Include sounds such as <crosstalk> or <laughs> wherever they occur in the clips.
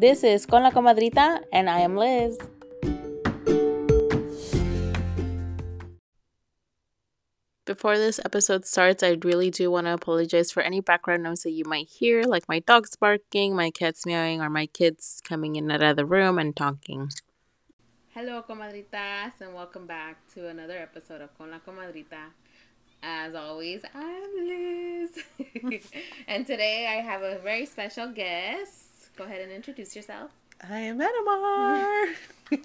This is Con la Comadrita, and I am Liz. Before this episode starts, I really do want to apologize for any background noise that you might hear, like my dogs barking, my cats meowing, or my kids coming in and out of the room and talking. Hello, comadritas, and welcome back to another episode of Con la Comadrita. As always, I'm Liz. <laughs> and today I have a very special guest. Go ahead and introduce yourself. I am Edimar. <laughs>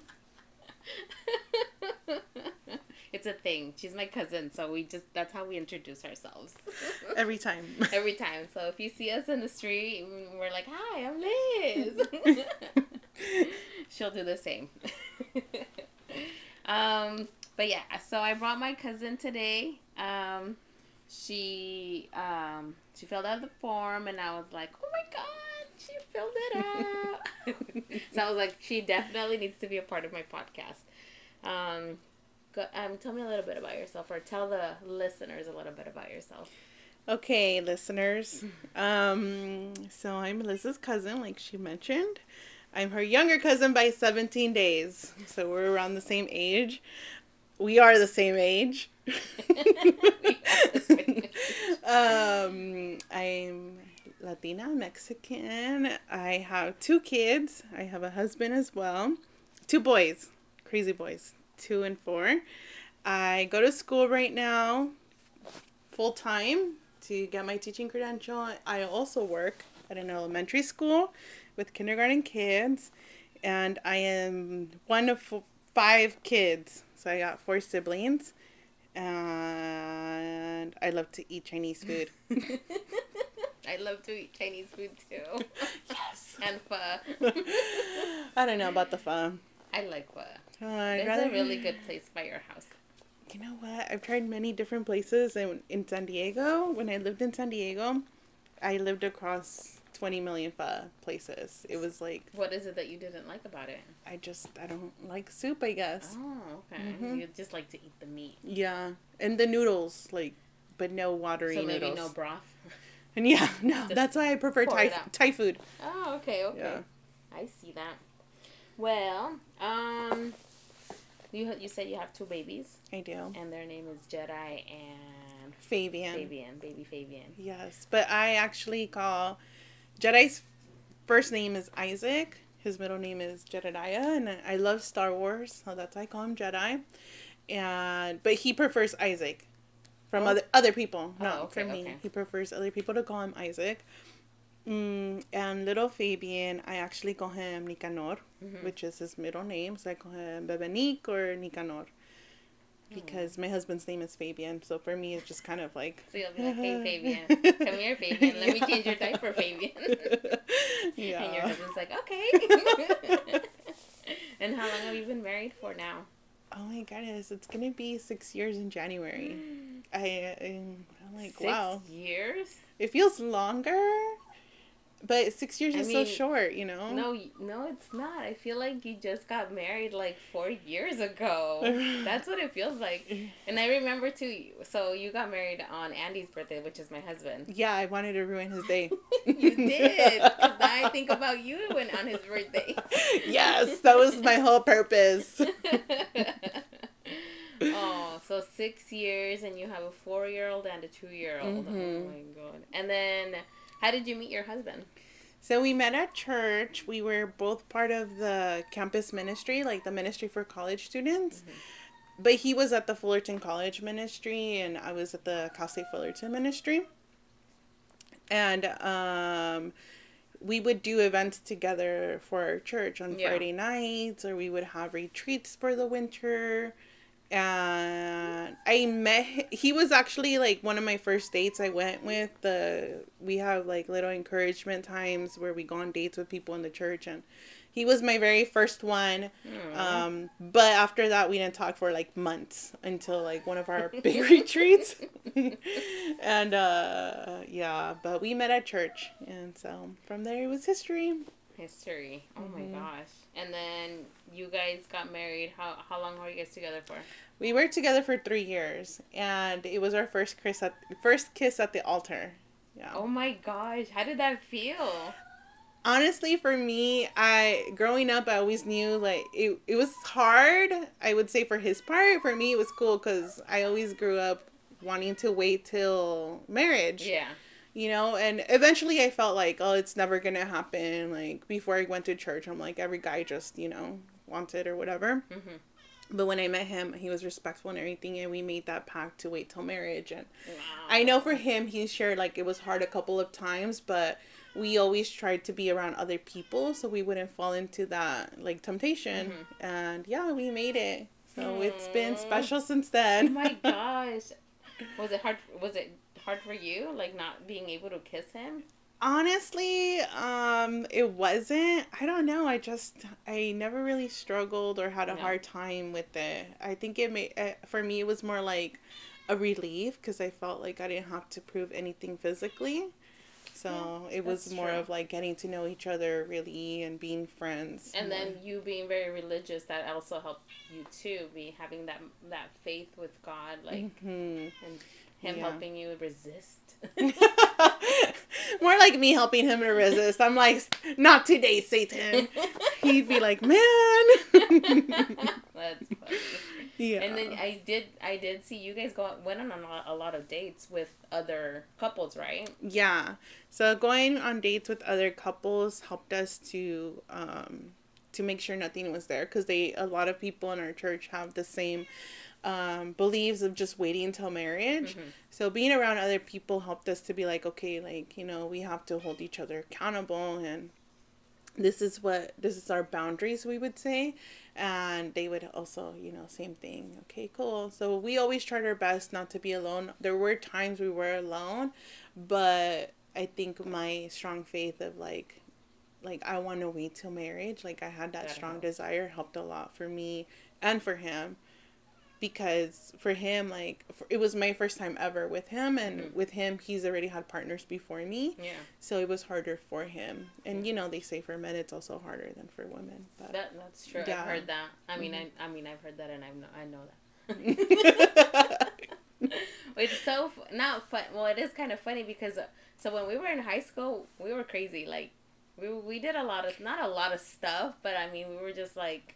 it's a thing. She's my cousin, so we just that's how we introduce ourselves. <laughs> Every time. <laughs> Every time. So if you see us in the street, we're like, "Hi, I'm Liz." She'll do the same. um, but yeah, so I brought my cousin today. Um, she um she filled out the form, and I was like, "Oh my god, she filled it out!" <laughs> so I was like, "She definitely needs to be a part of my podcast." Um, go, um, tell me a little bit about yourself, or tell the listeners a little bit about yourself. Okay, listeners. Um, so I'm Liz's cousin, like she mentioned. I'm her younger cousin by 17 days. So we're around the same age. We are the same age. <laughs> <laughs> um, I'm Latina, Mexican. I have two kids. I have a husband as well. Two boys, crazy boys, two and four. I go to school right now, full time, to get my teaching credential. I also work at an elementary school with kindergarten kids, and I am one of five kids. So I got four siblings, and I love to eat Chinese food. <laughs> <laughs> I love to eat Chinese food too. <laughs> yes. <laughs> And pho. <laughs> I don't know about the pho. I like pho. Uh, There's rather- a really good place by your house. You know what? I've tried many different places in, in San Diego. When I lived in San Diego, I lived across 20 million pho places. It was like, What is it that you didn't like about it? I just, I don't like soup, I guess. Oh, okay. Mhm. You just like to eat the meat. Yeah. And the noodles, like, but no watery so maybe noodles. no broth. And yeah, <laughs> no, Just that's why I prefer Thai. Thai food. Oh, okay, okay. Yeah. I see that. Well, um, you you said you have two babies, I do. and their name is Jedi and Fabian. Fabian, baby Fabian. Yes, but I actually call Jedi's first name is Isaac. His middle name is Jedediah, and I love Star Wars, so that's why I call him Jedi. And but he prefers Isaac from Oh. other other people, Oh, not okay, from me. okay. He prefers other people to call him Isaac. Mm, and little Fabian, I actually call him Nicanor, Mhm. which is his middle name. So I call him Bebenik or Nicanor. Because my husband's name is Fabian, so for me it's just kind of like So you'll be like, "Hey, Fabian, come here, Fabian. Let me change your diaper, Fabian." yeah. And your husband's like, "Okay." and how long have you been married for now? Oh my goodness, it's gonna be six years in January. I, I'm like, Six wow, years? it feels longer, but six years I is mean, so short, you know. No, no, it's not. I feel like you just got married like four years ago. <laughs> That's what it feels like. And I remember too. So you got married on Andy's birthday, which is my husband. Yeah, I wanted to ruin his day. <laughs> you did, because I think about you when on his birthday. <laughs> yes, that was my whole purpose. Oh, so six years, and you have a four-year-old and a two-year-old. Mhm. Oh my god! And then, how did you meet your husband? So we met at church. We were both part of the campus ministry, like the ministry for college students. But he was at the Fullerton College ministry, and I was at the Cal State Fullerton ministry. And um, we would do events together for our church on Yeah. Friday nights, or we would have retreats for the winter. And I met he was actually like one of my first dates I went with the we have like little encouragement times where we go on dates with people in the church and he was my very first one um, but after that, we didn't talk for like months until like one of our big <laughs> retreats. <laughs> and uh, yeah, but we met at church. And so from there, it was history. History. Oh Mhm. my gosh! And then you guys got married. How how long were you guys together for? We were together for three years, and it was our first kiss at first kiss at the altar. Yeah. Oh my gosh! How did that feel? honestly for me i growing up i always knew like it, it was hard i would say for his part for me it was cool because i always grew up wanting to wait till marriage Yeah. You know and eventually i felt like oh it's never gonna happen like before i went to church i'm like every guy just you know wanted or whatever Mhm. but when i met him he was respectful and everything and we made that pact to wait till marriage and Wow. I know for him, he shared like it was hard a couple of times, but we always tried to be around other people so we wouldn't fall into that like temptation. And yeah, we made it. So it's been special since then Oh then. my <laughs> gosh. Was it hard? Was it hard for you, like not being able to kiss him? Honestly, um, it wasn't. I don't know. I just I never really struggled or had a No. hard time with it. I think it made uh, for me it was more like a relief because I felt like I didn't have to prove anything physically. So it was more true. of like getting to know each other really and being friends. And more. then you being very religious, that also helped you too. Be having that that faith with God, like Mhm. and Him Yeah. helping you resist. <laughs> <laughs> more like me helping him to resist. I'm like, not today, Satan. <laughs> He'd be like, man. That's funny. yeah. And then I did I did see you guys go went on a lot, a lot of dates with other couples, right? Yeah. So going on dates with other couples helped us to um to make sure nothing was there because they a lot of people in our church have the same um beliefs of just waiting until marriage. Mhm. So being around other people helped us to be like, okay, like, you know, we have to hold each other accountable and this is what this is our boundaries we would say and they would also you know same thing okay cool so we always tried our best not to be alone there were times we were alone but i think my strong faith of like like i want to wait till marriage like i had that That strong helped. desire helped a lot for me and for him because for him like for, it was my first time ever with him and Mhm. with him he's already had partners before me Yeah. so it was harder for him and you know they say for men it's also harder than for women but That that's true. Yeah. I've heard that. I mean, Mhm. I I mean, I've heard that, and I know I know that. <laughs> It's so not fun. Well, it is kind of funny because uh, so when we were in high school, we were crazy. Like we we did a lot of not a lot of stuff, but I mean, we were just like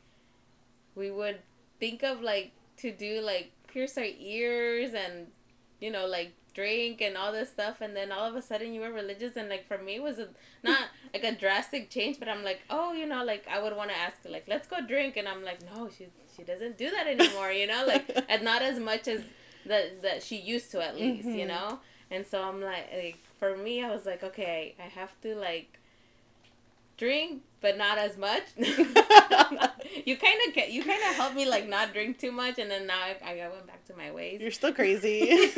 we would think of like to do like pierce our ears and you know like drink and all this stuff and then all of a sudden you were religious and like for me it was a, not like a drastic change but i'm like oh you know like i would want to ask like let's go drink and i'm like no she she doesn't do that anymore you know like <laughs> and not as much as that that she used to at least you Mhm. know and so i'm like, like for me i was like okay i have to like drink but not as much <laughs> <laughs> you kind of you kind of helped me like not drink too much and then now I, I went back to my ways. You're still crazy. <laughs>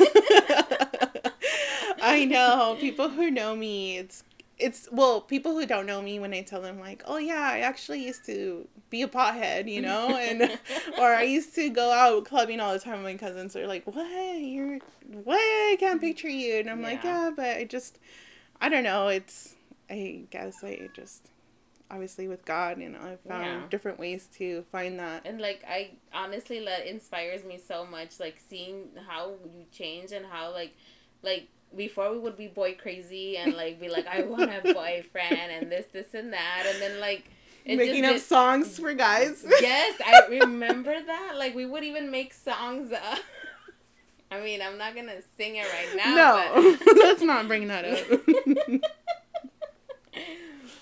I know. People who know me it's it's well people who don't know me when i tell them like oh yeah i actually used to be a pothead you know and <laughs> or i used to go out clubbing all the time my cousins are like what? You're what? I can't mm-hmm. picture you and i'm like Yeah. yeah but i just i don't know it's i guess i just obviously with god you know i found Yeah. different ways to find that. And like i honestly that inspires me so much like seeing how you change and how like like before we would be boy crazy and like be like i <laughs> want a boyfriend and this this and that and then like it making up songs for guys. <laughs> Yes i remember that. Like we would even make songs uh, <laughs> i mean i'm not gonna sing it right now no but- let's not bring that up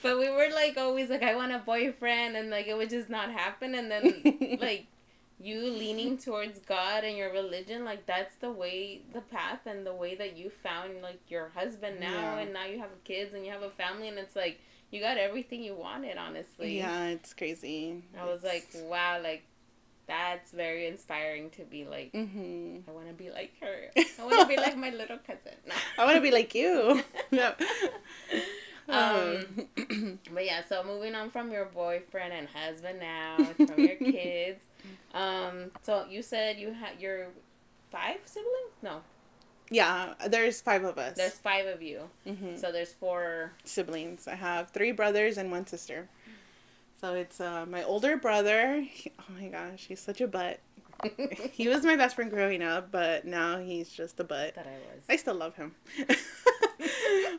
but we were like always like I want a boyfriend and like it would just not happen and then <laughs> like you leaning towards God and your religion like that's the way the path and the way that you found like your husband now Yeah. and now you have kids and you have a family and it's like you got everything you wanted honestly. yeah it's crazy I was like wow like that's very inspiring to be like hmm I want to be like her. I want to be like my little cousin. <laughs> I want to be like you <laughs> no. Um, <laughs> But yeah, so moving on from your boyfriend and husband now, from your <laughs> kids. Um, so you said you had your five siblings? No, yeah there's five of us there's five of you. hmm So there's four. siblings i have three brothers and one sister so it's uh, my older brother he- oh my gosh he's such a butt he was my best friend growing up, but now he's just a butt. That I was. I still love him. <laughs>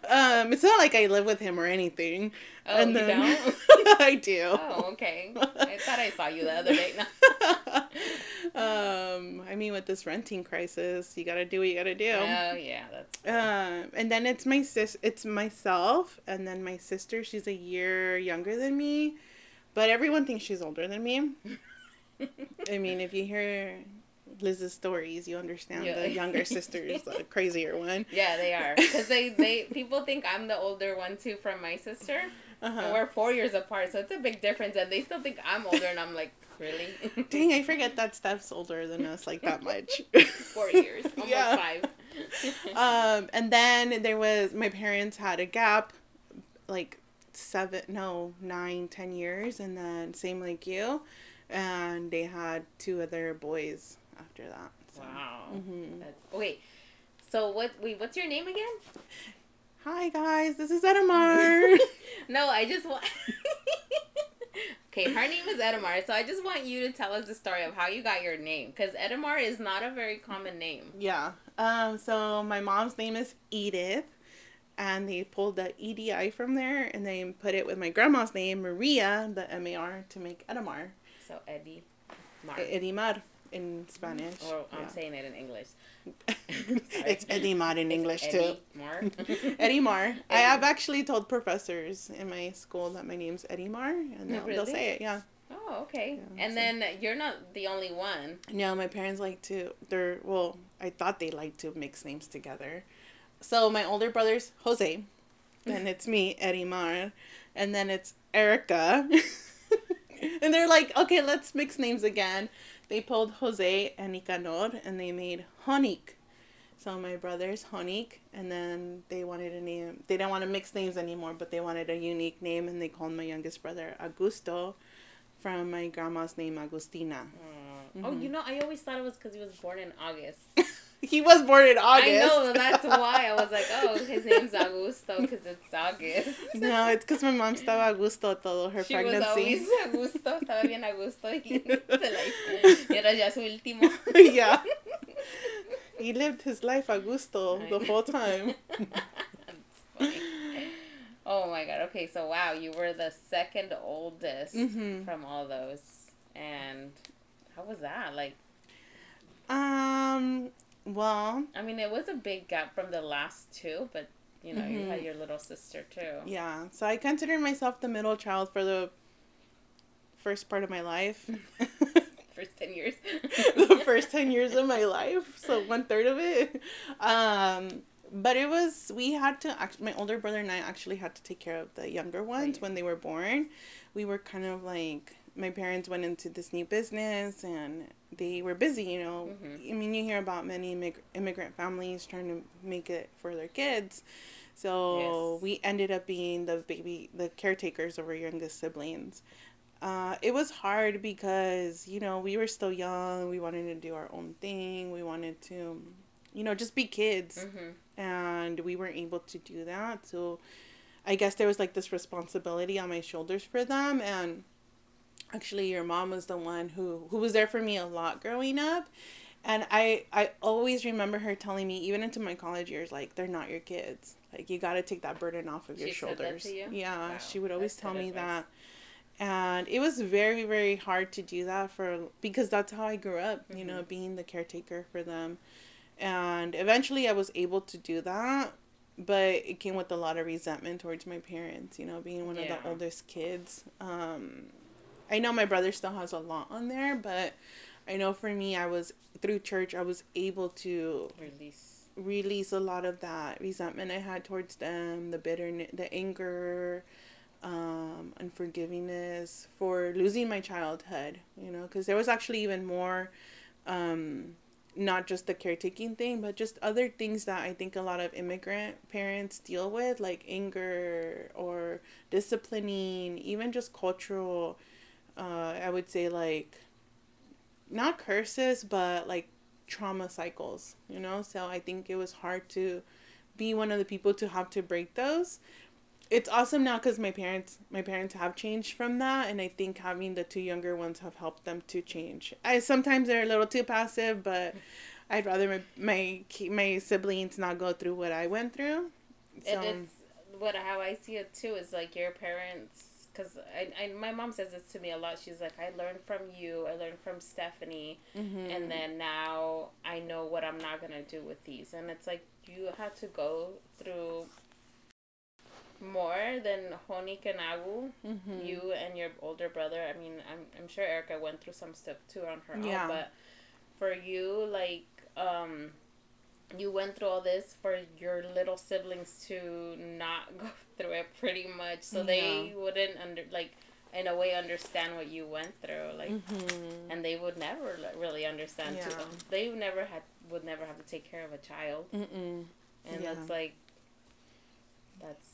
um, it's not like I live with him or anything. Oh, you don't? <laughs> I do. Oh, okay. I thought I saw you the other day. No. <laughs> um, I mean, with this renting crisis, you gotta do what you gotta do. Oh yeah, that's. Um, and then it's my sis. It's myself, and then my sister. She's a year younger than me, but everyone thinks she's older than me. I mean, if you hear Liz's stories, you understand Yeah. the younger <laughs> sister is the crazier one. Yeah, they are because they they people think I'm the older one too from my sister. Uh-huh. we're four years apart, so it's a big difference, and they still think I'm older, and I'm like, really? <laughs> Dang, I forget that Steph's older than us like that much. <laughs> Four years, almost Yeah. five. um, and then there was my parents had a gap, like seven, no, nine, ten years, and then same like you, and they had two other boys after that. So. wow. Mhm. That's, wait. So what? Wait, what's your name again? Hi guys, this is Edimar. <laughs> <laughs> No, I just want. <laughs> okay, her name is Edimar, so I just want you to tell us the story of how you got your name, because Edimar is not a very common name. yeah. Um. So my mom's name is Edith, and they pulled the EDI from there, and they put it with my grandma's name Maria, the M A R, to make Edimar. So Eddie, Mar, Edimar in Spanish. or I'm Yeah. saying it in English. <laughs> it's Edimar in English too. Eddie Mar. <laughs> Eddie Mar. I have actually told professors in my school that my name's Eddie Mar, and they'll, they'll say it. Yeah. oh, okay. Yeah, and so- then you're not the only one. No, my parents like to. They're well. I thought they like to mix names together. So my older brother's Jose, and <laughs> it's me, Eddie Mar, and then it's Erica. <laughs> and they're like, okay, let's mix names again. They pulled Jose and Nicanor, and they made Honik. So my brother's Honik, and then they wanted a name. They didn't want to mix names anymore, but they wanted a unique name, and they called my youngest brother Augusto, from my grandma's name Agustina. Mm-hmm. Oh, you know, I always thought it was because he was born in August. <laughs> He was born in August. I know, that's why I was like, <laughs> oh, his name's Augusto because it's August. no, it's because my mom estaba Augusto gusto todo her She was pregnancy. always a gusto, estaba bien a gusto y, <laughs> y era ya su último. <laughs> yeah. He lived his life Augusto the whole time. Oh my god. Okay, so wow, you were the second oldest Mhm. from all those. And how was that? Like, Um. Well, I mean, it was a big gap from the last two, but you know, you had Mhm. your little sister too. yeah. So I consider myself the middle child for the first part of my life. <laughs> First 10 years. <laughs> the first 10 years of my life so one third of it um but it was we had to act my older brother and i actually had to take care of the younger ones Right. when they were born we were kind of like my parents went into this new business and they were busy you know. Mhm. i mean you hear about many immig- immigrant families trying to make it for their kids. So Yes. we ended up being the baby the caretakers of our youngest siblings. Uh, it was hard because you know we were still young. We wanted to do our own thing. We wanted to you know just be kids. Hmm and we weren't able to do that. So i guess there was like this responsibility on my shoulders for them. And actually your mom was the one who who was there for me a lot growing up. And i i always remember her telling me even into my college years like they're not your kids. Like you got to take that burden off of your She said that shoulders. you? yeah Wow, she would always that's tell me advice. that. And it was very very hard to do that for because that's how i grew up you know Mhm. being the caretaker for them. And eventually i was able to do that but it came with a lot of resentment towards my parents you know being one of the oldest kids. Um i know my brother still has a lot on there but i know for me i was through church i was able to Release. release a lot of that resentment I had towards them, the bitterness, the anger, um, unforgivingness for losing my childhood, you know, because there was actually even more, um, not just the caretaking thing, but just other things that I think a lot of immigrant parents deal with, like anger or disciplining, even just cultural, uh, I would say like, not curses, but like trauma cycles, you know? So I think it was hard to be one of the people to have to break those. it's awesome now because my parents my parents have changed from that and i think having the two younger ones have helped them to change i sometimes they're a little too passive but i'd rather my my, my siblings not go through what i went through so. and it's what how i see it too is like your parents because I, I, my mom says this to me a lot. She's like, I learned from you, I learned from Stephanie, mm-hmm. and then now I know what I'm not gonna do with these. And it's like you had to go through more than Honik and Agu, mm-hmm. you and your older brother. I mean, I'm, I'm sure Erica went through some stuff too on her yeah. own, but for you, like, um, you went through all this for your little siblings to not <laughs> go through it pretty much, so yeah. they wouldn't under like in a way understand what you went through, like, mm-hmm. and they would never really understand yeah. too. They never had would never have to take care of a child, Mm-mm. and yeah. that's like that's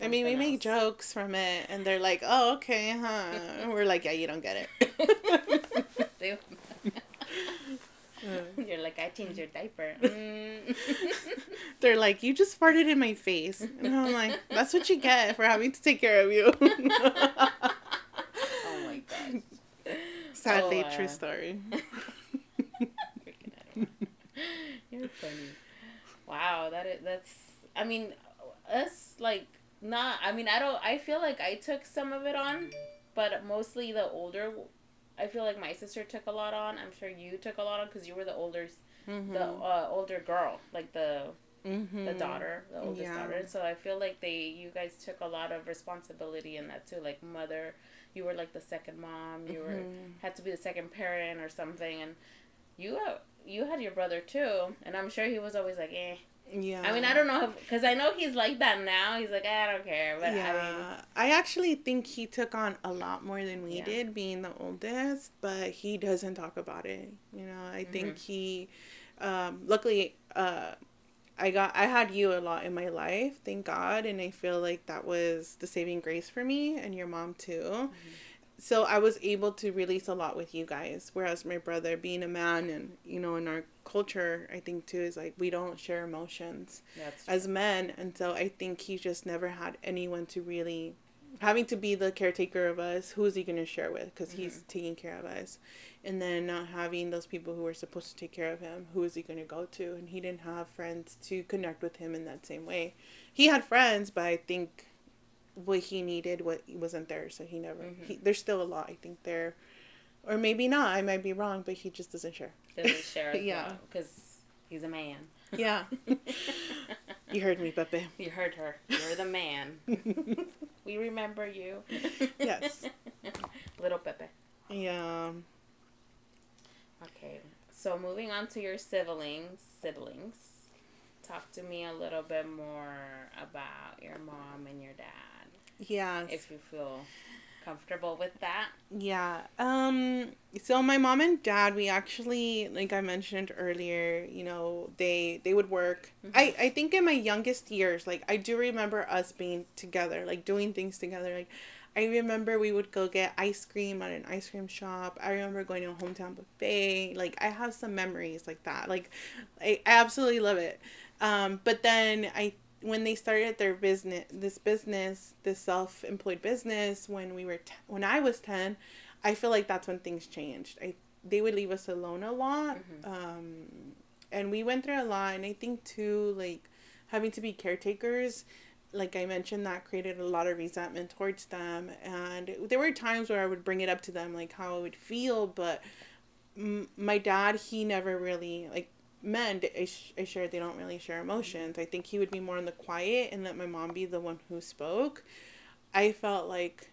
I mean, we else. make jokes from it, and they're like, "Oh, okay, huh?" <laughs> And we're like, "Yeah, you don't get it." <laughs> <laughs> You're like, I changed your diaper. Mm. <laughs> <laughs> They're like, you just farted in my face, and I'm like, that's what you get for having to take care of you. oh my god. Sadly, oh, uh... true story. You're funny. Wow, that is that's. I mean, us like not. I mean, I don't. I feel like I took some of it on, but mostly the older. I feel like my sister took a lot on. I'm sure you took a lot on because you were the older, mm-hmm. the uh, older girl, like the Mm-hmm. the daughter, the oldest yeah. daughter. So I feel like they, you guys took a lot of responsibility in that too. Like mother, you were like the second mom. You mm-hmm. were had to be the second parent or something, and you uh, you had your brother too, and I'm sure he was always like, eh, yeah. I mean, I don't know because I know he's like that now. He's like, I don't care. But yeah. I mean, I actually think he took on a lot more than we yeah. did, being the oldest. But he doesn't talk about it. You know, I mm-hmm. think he, um, luckily, uh, I got I had you a lot in my life, thank God, and I feel like that was the saving grace for me and your mom too. Mm-hmm so I was able to release a lot with you guys. Whereas my brother, being a man, and you know, in our culture, I think too is like we don't share emotions as men, and so I think he just never had anyone to really having to be the caretaker of us. Who is he going to share with? Because mm-hmm. he's taking care of us, and then not having those people who are supposed to take care of him. Who is he going to go to? And he didn't have friends to connect with him in that same way. He had friends, but I think what he needed what wasn't there so he never mm-hmm. he, there's still a lot i think there or maybe not i might be wrong but he just doesn't share. Doesn't share <laughs> yeah. because he's a man. Yeah. <laughs> You heard me pepe. You heard her. You're the man. <laughs> We remember you. Yes. Little pepe. Yeah. Okay so moving on to your siblings siblings. Talk to me a little bit more about your mom and your dad. Yeah. If you feel comfortable with that. Yeah. Um so my mom and dad we actually like I mentioned earlier, you know, they they would work. Mm-hmm. I I think in my youngest years, like I do remember us being together, like doing things together. Like I remember we would go get ice cream at an ice cream shop. I remember going to a hometown buffet. Like I have some memories like that. Like I, I absolutely love it. Um, but then I when they started their business this business this self-employed business when we were t- when i was 10 i feel like that's when things changed i they would leave us alone a lot mm-hmm. um, and we went through a lot and i think too like having to be caretakers like i mentioned that created a lot of resentment towards them and there were times where i would bring it up to them like how i would feel but m- my dad he never really like men I, sh- I shared they don't really share emotions. I think he would be more in the quiet and let my mom be the one who spoke. I felt like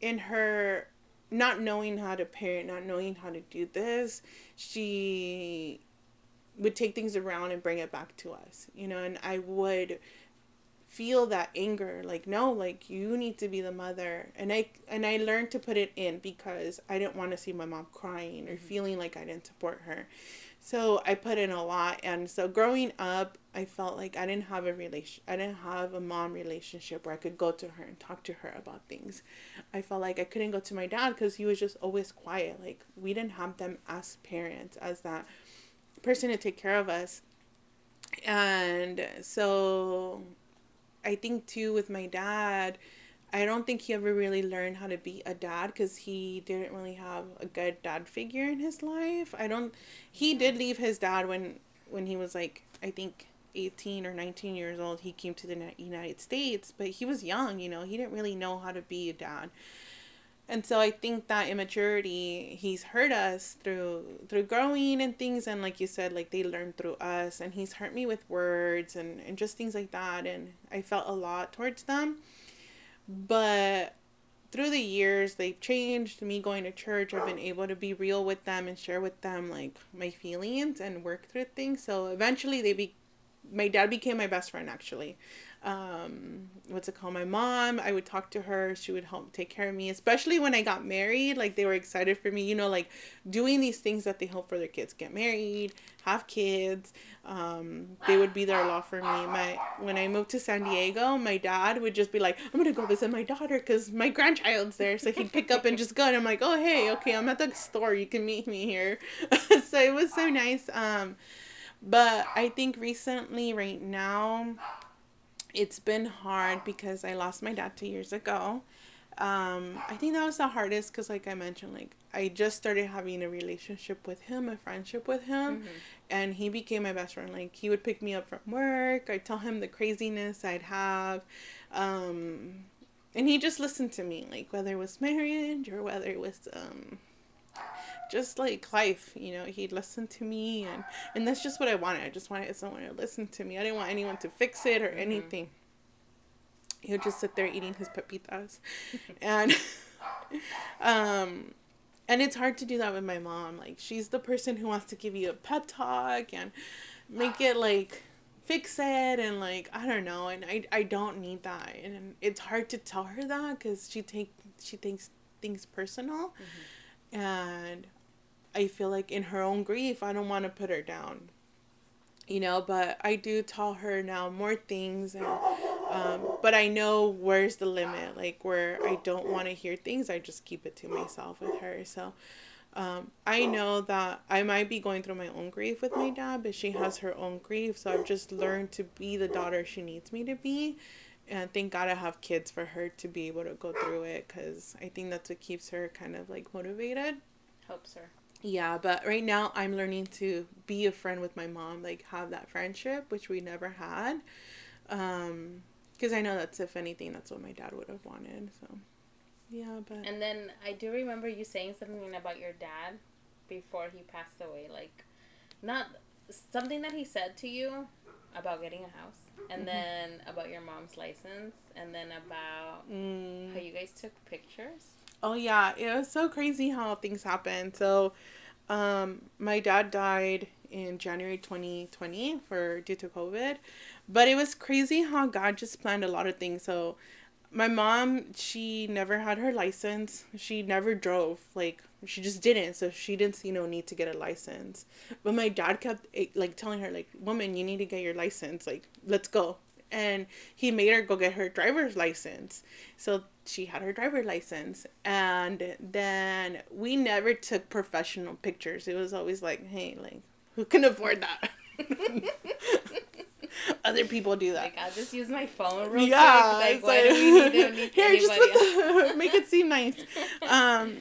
in her not knowing how to parent not knowing how to do this she would take things around and bring it back to us you know and i would feel that anger like no like you need to be the mother. And i and i learned to put it in because i didn't want to see my mom crying or mm-hmm. feeling like i didn't support her so I put in a lot and so growing up I felt like I didn't have a relation I didn't have a mom relationship where I could go to her and talk to her about things. I felt like I couldn't go to my dad cuz he was just always quiet. Like we didn't have them as parents as that person to take care of us. And so I think too with my dad, I don't think he ever really learned how to be a dad because he didn't really have a good dad figure in his life. I don't. He did leave his dad when when he was like I think 18 or 19 years old. He came to the United States, but he was young. You know, he didn't really know how to be a dad. And so I think that immaturity he's hurt us through through growing and things and like you said like they learn through us and he's hurt me with words and and just things like that and I felt a lot towards them but through the years they've changed me going to church. I've been able to be real with them and share with them like my feelings and work through things. So eventually they be my dad became my best friend actually um what's it called? My mom i would talk to her. She would help take care of me especially when i got married. Like they were excited for me you know like doing these things that they hope for their kids get married have kids. Um they would be there a lot for me my when i moved to san diego my dad would just be like i'm gonna go visit my daughter because my grandchild's there so he'd pick up and just go. And i'm like oh hey okay i'm at the store. You can meet me here. <laughs> So it was so nice. Um but i think recently right now it's been hard because I lost my dad two years ago. Um, I think that was the hardest because, like I mentioned, like I just started having a relationship with him, a friendship with him, mm-hmm. and he became my best friend. Like he would pick me up from work. I'd tell him the craziness I'd have, um, and he just listened to me. Like whether it was marriage or whether it was um, just like life, you know, he'd listen to me and and that's just what I wanted. I just wanted someone to listen to me. I didn't want anyone to fix it or mm-hmm. anything. He would just sit there eating his pepitas. and <laughs> um and it's hard to do that with my mom. Like she's the person who wants to give you a pep talk and make it like fix it and like I don't know and I I don't need that and it's hard to tell her that cuz she take she thinks things personal. Mm-hmm. And I feel like in her own grief, I don't want to put her down. You know, but I do tell her now more things, and um, but I know where's the limit. Like where I don't want to hear things, I just keep it to myself with her. So, um, I know that I might be going through my own grief with my dad, but she has her own grief. So I've just learned to be the daughter she needs me to be. And thank God I have kids for her to be able to go through it because I think that's what keeps her kind of like motivated. Helps her yeah but right now i'm learning to be a friend with my mom like have that friendship which we never had um because i know that's if anything that's what my dad would have wanted so yeah but and then i do remember you saying something about your dad before he passed away like not something that he said to you about getting a house and mm-hmm. then about your mom's license and then about mm. how you guys took pictures Oh yeah, it was so crazy how things happen. So, um, my dad died in January 2020 for due to COVID, but it was crazy how God just planned a lot of things. So, my mom, she never had her license. She never drove. Like she just didn't. So she didn't see no need to get a license. But my dad kept eh, like telling her like, "Woman, you need to get your license. Like, let's go." And he made her go get her driver's license. So she had her driver license and then we never took professional pictures. It was always like hey like who can afford that? <laughs> Other people do that. Like i'll just use my phone real yeah, quick like, why like, do we need, to <laughs> need here just the, <laughs> make it seem nice. Um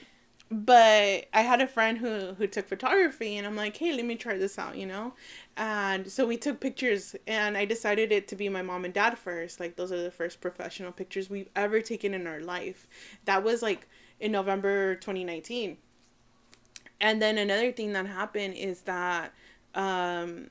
but I had a friend who who took photography and I'm like, "Hey, let me try this out," you know? And so we took pictures and I decided it to be my mom and dad first. Like those are the first professional pictures we've ever taken in our life. That was like in November 2019. And then another thing that happened is that um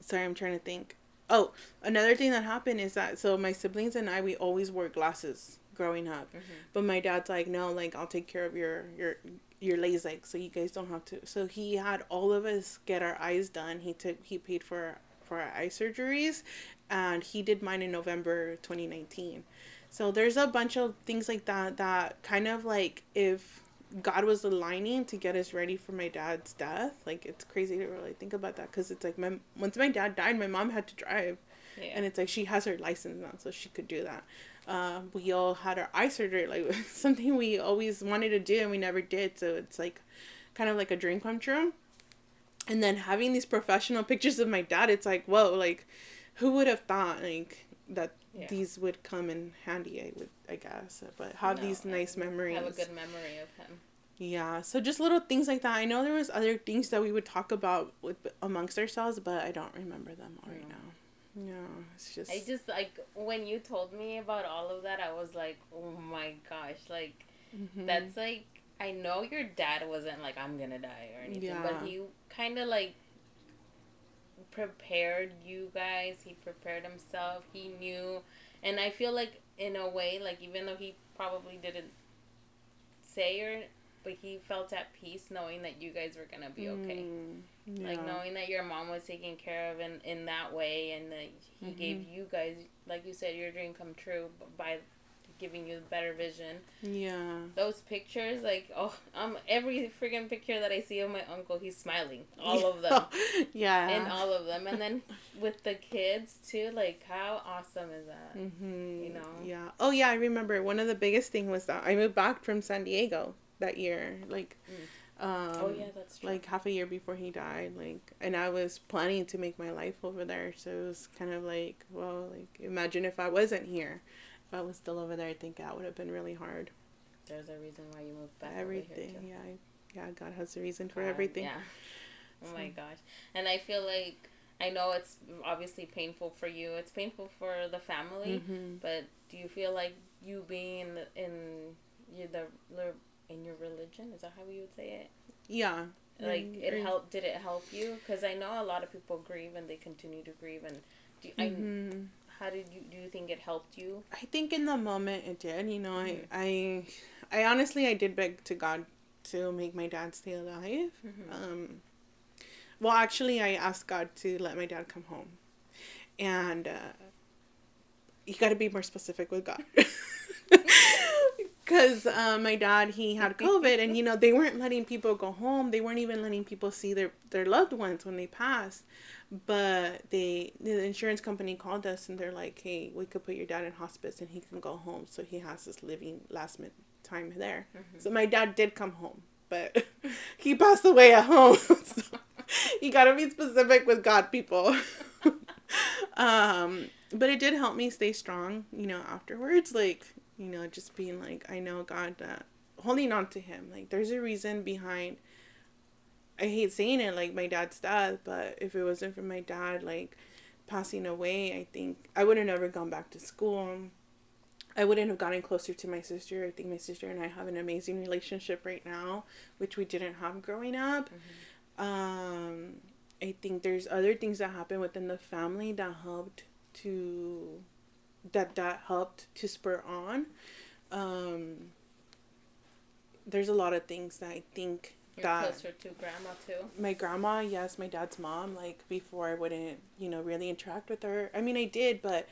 sorry, I'm trying to think. Oh, another thing that happened is that so my siblings and I we always wore glasses growing up. Mm-hmm. But my dad's like, no, like I'll take care of your your your LASIK, so you guys don't have to. So he had all of us get our eyes done. He took he paid for for our eye surgeries, and he did mine in November twenty nineteen. So there's a bunch of things like that that kind of like if God was aligning to get us ready for my dad's death. Like it's crazy to really think about that because it's like my once my dad died, my mom had to drive, yeah. and it's like she has her license now, so she could do that uh, we all had our eye surgery, like <laughs> something we always wanted to do and we never did. So it's like kind of like a dream come true. And then having these professional <laughs> pictures of my dad, it's like, whoa, like who would have thought? Like that Yeah. these would come in handy. I would, I guess, but have No, these nice and memories. Have a good memory of him. Yeah, so just little things like that. I know there was other things that we would talk about with amongst ourselves, but I don't remember them right No. now. No, it's just. I just like when you told me about all of that, I was like, oh my gosh, like Mhm. that's like I know your dad wasn't like I'm gonna die or anything, Yeah. but he kind of like prepared you guys. He prepared himself. He knew, and I feel like in a way, like even though he probably didn't say or, but he felt at peace knowing that you guys were gonna be okay. Mm, Like knowing that your mom was taken care of in, in that way, and that he gave Mm-hmm. you guys, like you said, your dream come true by giving you a better vision. Yeah. Those pictures, like oh, um, every freaking picture that I see of my uncle, he's smiling, all of them, <laughs> yeah. and all of them, and then with the kids too. Like how awesome is that? hmm you know? Yeah. Oh yeah, I remember. One of the biggest thing was that I moved back from San Diego that year, like, um, oh yeah, that's true. like half a year before he died. Like, and I was planning to make my life over there, so it was kind of like, well, like imagine if I wasn't here, if I was still over there. I think that would have been really hard. There's a reason why you moved back everything, over here too. yeah, I- yeah. God has a reason for God, everything. Yeah. Oh my gosh. And I feel like I know it's obviously painful for you. It's painful for the family. Mhm. But do you feel like you being in in you the the- in your religion is that how you would say it? Yeah. Like Mm, it helped? Did it help you? Because I know a lot of people grieve and they continue to grieve. And do I, Mhm. how did you do? You think it helped you? I think in the moment it did. You know, Mhm. I, I, I honestly I did beg to God to make my dad stay alive. Mhm. Um, well, actually, I asked God to let my dad come home, and uh, you got to be more specific with God. <laughs> <laughs> Because uh, my dad, he had <laughs> COVID, and you know they weren't letting people go home. They weren't even letting people see their their loved ones when they passed. But they, the insurance company called us, and they're like, "Hey, we could put your dad in hospice, and he can go home, so he has his living last min- time there." So my dad did come home, but <laughs> he passed away at home. <laughs> so you gotta be specific with God, people. um, but it did help me stay strong, you know, afterwards. Like, you know, just being like, I know God, uh, holding on to Him. Like, there's a reason behind. I hate saying it, like my dad's death, but if it wasn't for my dad, like passing away, I think I would have never gone back to school. I wouldn't have gotten closer to my sister. I think my sister and I have an amazing relationship right now, which we didn't have growing up. Um, I think there's other things that happen within the family that helped to that that helped to spur on. Um, there's a lot of things that I think You're that closer to grandma too. my grandma, yes, my dad's mom, like before I wouldn't, you know, really interact with her. I mean, I did, but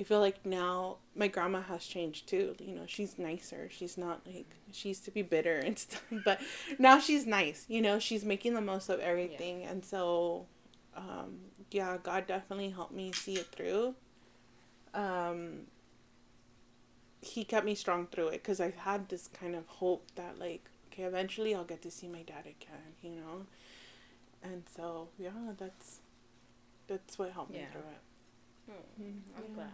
I feel like now my grandma has changed too. You know, she's nicer. She's not like she used to be bitter and <laughs> stuff, but now she's nice. You know, she's making the most of everything, and so, um, yeah, God definitely helped me see it through. Um, he kept me strong through it because I had this kind of hope that like okay eventually I'll get to see my dad again you know and so yeah that's that's what helped me through it Hmm. I'm Yeah. glad.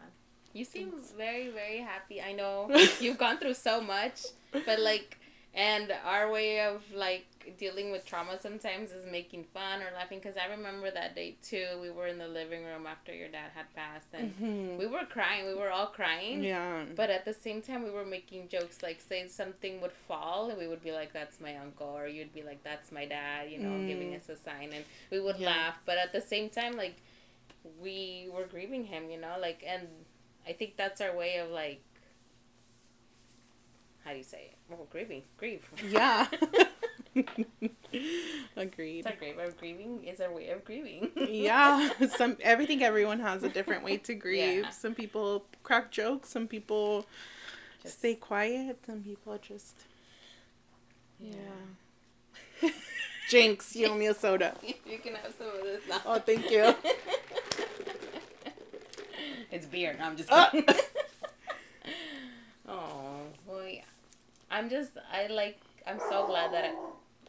You seem very, very happy. I know <laughs> you've gone through so much, but like, and our way of like dealing with trauma sometimes is making fun or laughing. Because I remember that day too. We were in the living room after your dad had passed, and Mhm. we were crying. We were all crying. yeah But at the same time, we were making jokes like, say something would fall, and we would be like, "That's my uncle," or you'd be like, "That's my dad," you know, Mm. giving us a sign, and we would Yeah. laugh. But at the same time, like, we were grieving him, you know, like, and I think that's our way of like, you say it? Well, grieving, grieve. yeah <laughs> agreed It's our way of grieving. Is our way of grieving. yeah <laughs> some everything everyone has a different way to grieve Yeah. some people crack jokes some people Just- stay quiet some people just yeah jinx you owe me a soda <laughs> you can have some of this now. oh thank you it's beer. No, I'm just Ah. kidding. oh, well, yeah. I'm just, I like, I'm so glad that I,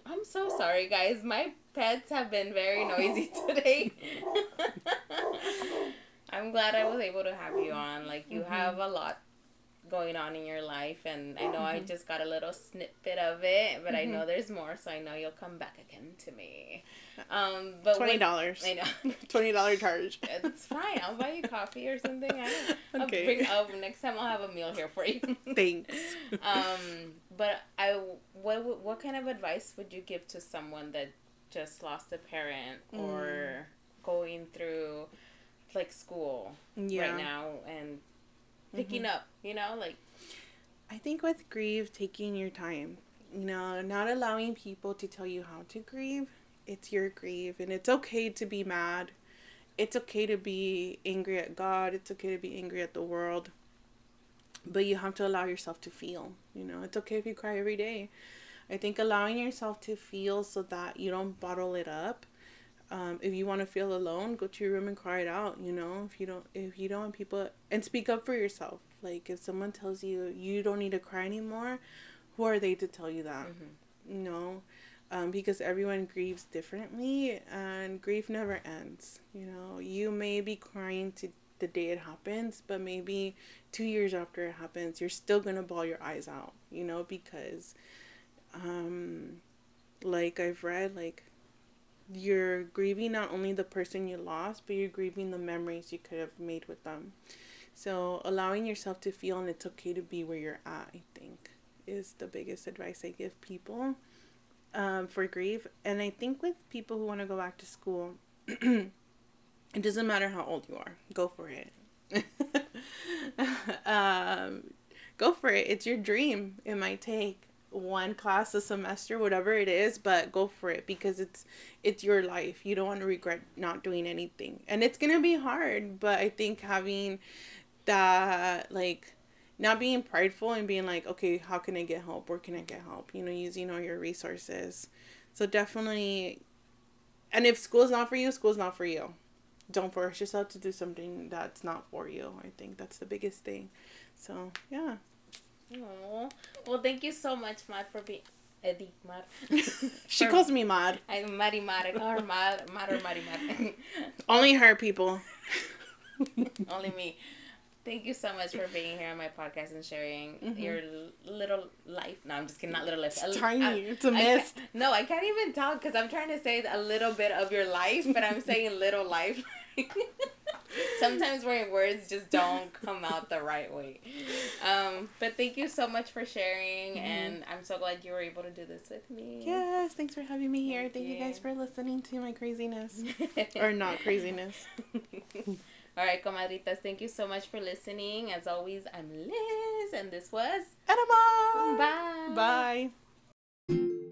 I'm so sorry, guys. My pets have been very noisy <laughs> today. <laughs> <laughs> I'm glad I was able to have you on. Like you mm-hmm. have a lot going on in your life and I know mm-hmm. I just got a little snippet of it, but mm-hmm. I know there's more, so I know you'll come back again to me. Um, but twenty dollars. I know <laughs> twenty dollar charge. <laughs> it's fine. I'll buy you coffee or something. I don't. <laughs> Okay. I'll bring. I'll, next time I'll have a meal here for you. Thanks. um, but I what what kind of advice would you give to someone that just lost a parent mm. or going through like school yeah. right now and picking mm-hmm. up, you know, like I think with grief taking your time, you know, not allowing people to tell you how to grieve. It's your grief and it's okay to be mad. It's okay to be angry at God. It's okay to be angry at the world. But you have to allow yourself to feel, you know. It's okay if you cry every day. I think allowing yourself to feel so that you don't bottle it up um, if you want to feel alone, go to your room and cry it out. You know, if you don't, if you don't want people, and speak up for yourself. Like if someone tells you you don't need to cry anymore, who are they to tell you that? Mm-hmm. You know, um, because everyone grieves differently, and grief never ends. You know, you may be crying to the day it happens, but maybe two years after it happens, you're still gonna bawl your eyes out. You know, because, um, like I've read, like you're grieving not only the person you lost, but you're grieving the memories you could have made with them. So allowing yourself to feel and it's okay to be where you're at, I think, is the biggest advice I give people um, for grief. And I think with people who want to go back to school, <clears throat> it doesn't matter how old you are, go for it. <laughs> um, go for it. It's your dream. It might take one class a semester whatever it is but go for it because it's it's your life. You don't want to regret not doing anything. And it's gonna be hard but i think having that like not being prideful and being like okay how can i get help? Where can i get help? You know using all your resources. So definitely and if school's not for you school's not for you. Don't force yourself to do something that's not for you. I think that's the biggest thing. So yeah Oh, well, thank you so much, Mad, for being. Eddie Mar. <laughs> she for, calls me Mad. I'm Mari Mar or Mad, Mad or Mari Mar. <laughs> Only her people. <laughs> Only me. Thank you so much for being here on my podcast and sharing mm-hmm. your little life. No, I'm just kidding. Not little life. It's a, tiny. I, it's a mist. No, I can't even talk because I'm trying to say a little bit of your life, but I'm saying little life. <laughs> Sometimes my words just don't come out the right way. Um, but thank you so much for sharing, mm-hmm. and I'm so glad you were able to do this with me. Yes, thanks for having me here. Thank, thank you. you guys for listening to my craziness. <laughs> or not craziness. <laughs> All right, comadritas, thank you so much for listening. As always, I'm Liz, and this was Edimar. Bye. Bye.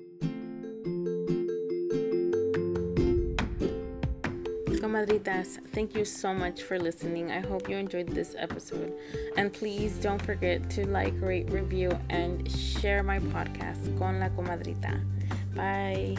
Comadritas, thank you so much for listening. I hope you enjoyed this episode. And please don't forget to like, rate, review, and share my podcast, Con la Comadrita. Bye.